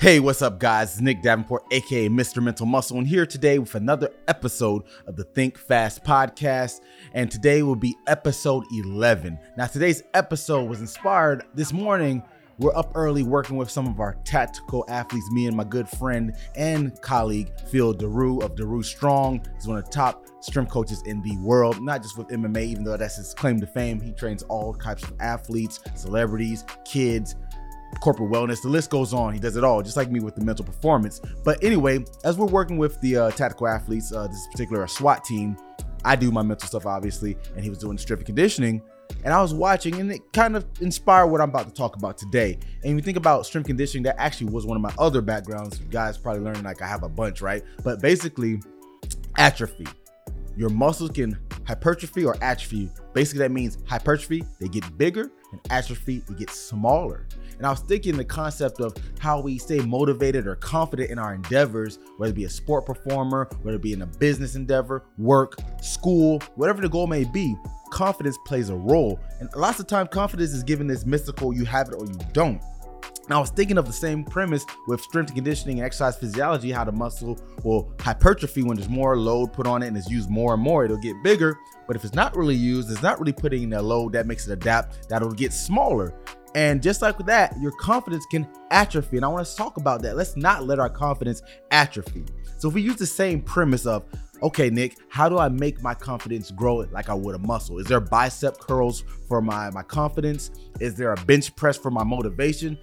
Hey, what's up, guys? It's Nick Davenport, aka Mr. Mental Muscle, and here today with another episode of the Think Fast podcast. And today will be episode 11. Now, today's episode was inspired this morning. We're up early working with some of our tactical athletes, me and my good friend and colleague, Phil Daru of Daru Strong. He's one of the top strength coaches in the world, not just with MMA, even though that's his claim to fame. He trains all types of athletes, celebrities, kids, corporate wellness. The list goes on. He does it all, just like me with the mental performance. But anyway, as we're working with the uh, tactical athletes, uh, this particular SWAT team, I do my mental stuff obviously, and he was doing strength and conditioning. And I was watching, and it kind of inspired what I'm about to talk about today. And you think about strength conditioning, that actually was one of my other backgrounds. You guys probably learning like I have a bunch, right? But basically, atrophy. Your muscles can hypertrophy or atrophy. Basically, that means hypertrophy, they get bigger, and atrophy, they get smaller. And I was thinking the concept of how we stay motivated or confident in our endeavors, whether it be a sport performer, whether it be in a business endeavor, work, school, whatever the goal may be, confidence plays a role. And lots of time, confidence is given this mystical you have it or you don't. I was thinking of the same premise with strength and conditioning and exercise physiology, how the muscle will hypertrophy when there's more load put on it and it's used more and more, it'll get bigger. But if it's not really used, it's not really putting in a load that makes it adapt, that'll get smaller. And just like that, your confidence can atrophy. And I want to talk about that. Let's not let our confidence atrophy. So if we use the same premise of, okay, Nick, how do I make my confidence grow like I would a muscle? Is there bicep curls for my, my confidence? Is there a bench press for my motivation?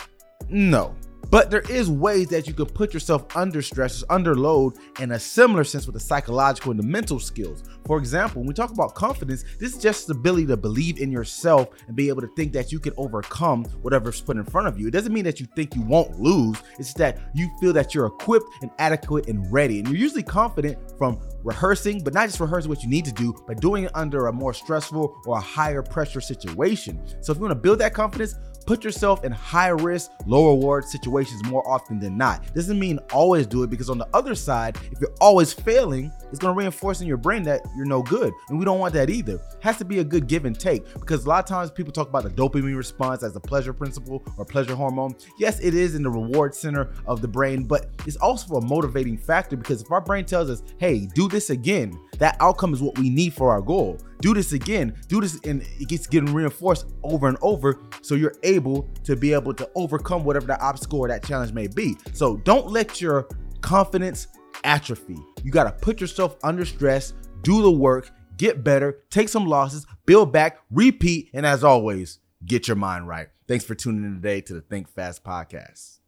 No. But there is ways that you can put yourself under stress, under load, in a similar sense with the psychological and the mental skills. For example, when we talk about confidence, this is just the ability to believe in yourself and be able to think that you can overcome whatever's put in front of you. It doesn't mean that you think you won't lose. It's that you feel that you're equipped and adequate and ready. And you're usually confident from rehearsing, but not just rehearsing what you need to do, but doing it under a more stressful or a higher pressure situation. So if you want to build that confidence, put yourself in high risk, low reward situations more often than not. Doesn't mean always do it because on the other side, if you're always failing, it's gonna reinforce in your brain that you're no good. And we don't want that either. It has to be a good give and take because a lot of times people talk about the dopamine response as a pleasure principle or pleasure hormone. Yes, it is in the reward center of the brain, but it's also a motivating factor because if our brain tells us, hey, do this again, that outcome is what we need for our goal. Do this again, do this, and it gets getting reinforced over and over. So you're able to be able to overcome whatever that obstacle or that challenge may be. So don't let your confidence atrophy. You got to put yourself under stress, do the work, get better, take some losses, build back, repeat, and as always, get your mind right. Thanks for tuning in today to the Think Fast podcast.